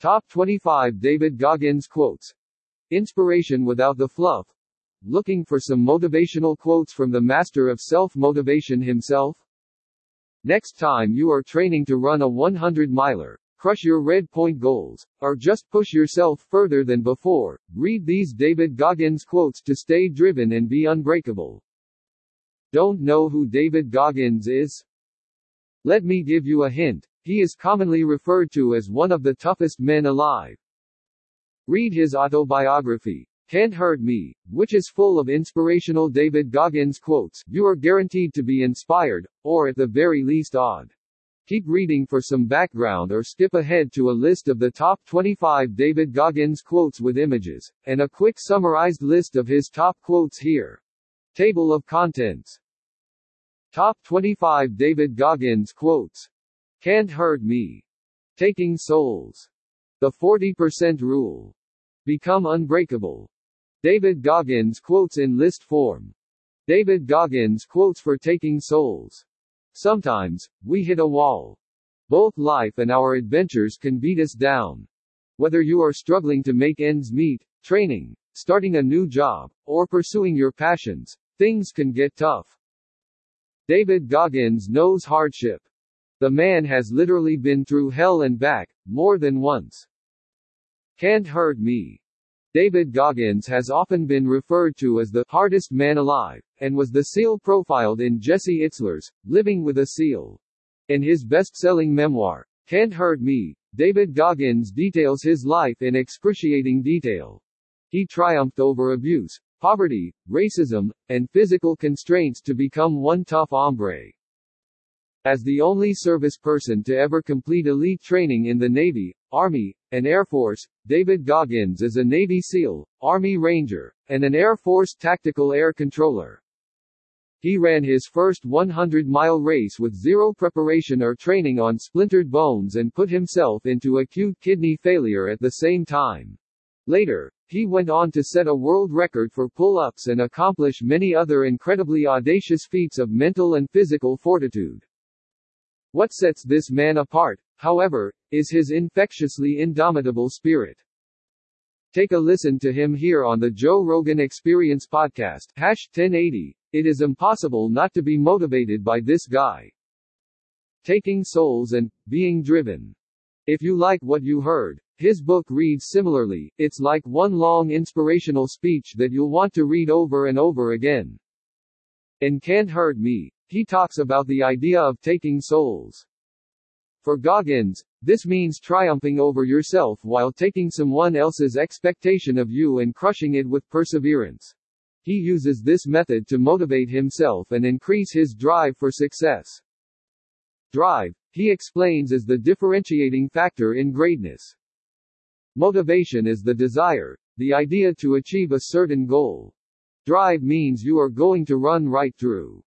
Top 25 David Goggins Quotes Inspiration without the fluff. Looking for some motivational quotes from the master of self-motivation himself? Next time you are training to run a 100 miler, crush your red point goals, or just push yourself further than before, read these David Goggins quotes to stay driven and be unbreakable. Don't know who David Goggins is? Let me give you a hint. He is commonly referred to as one of the toughest men alive. Read his autobiography, Can't Hurt Me, which is full of inspirational David Goggins quotes. You are guaranteed to be inspired, or at the very least awed. Keep reading for some background or skip ahead to a list of the top 25 David Goggins quotes with images, and a quick summarized list of his top quotes here. Table of Contents Top 25 David Goggins quotes. Can't Hurt Me. Taking Souls. The 40% Rule. Become Unbreakable. David Goggins quotes in list form. David Goggins quotes for Taking Souls. Sometimes, we hit a wall. Both life and our adventures can beat us down. Whether you are struggling to make ends meet, training, starting a new job, or pursuing your passions, things can get tough. David Goggins knows hardship. The man has literally been through hell and back, more than once. Can't hurt me. David Goggins has often been referred to as the hardest man alive, and was the SEAL profiled in Jesse Itzler's Living with a SEAL. In his best-selling memoir, Can't Hurt Me, David Goggins details his life in excruciating detail. He triumphed over abuse, poverty, racism, and physical constraints to become one tough hombre. As the only service person to ever complete elite training in the Navy, Army, and Air Force, David Goggins is a Navy SEAL, Army Ranger, and an Air Force Tactical Air Controller. He ran his first 100-mile race with zero preparation or training on splintered bones and put himself into acute kidney failure at the same time. Later, he went on to set a world record for pull-ups and accomplish many other incredibly audacious feats of mental and physical fortitude. What sets this man apart, however, is his infectiously indomitable spirit. Take a listen to him here on the Joe Rogan Experience podcast, hash 1080. It is impossible not to be motivated by this guy. Taking souls and being driven. If you like what you heard, his book reads similarly, it's like one long inspirational speech that you'll want to read over and over again. And Can't Hurt Me, he talks about the idea of taking souls. For Goggins, this means triumphing over yourself while taking someone else's expectation of you and crushing it with perseverance. He uses this method to motivate himself and increase his drive for success. Drive, he explains is the differentiating factor in greatness. Motivation is the desire, the idea to achieve a certain goal. Drive means you are going to run right through.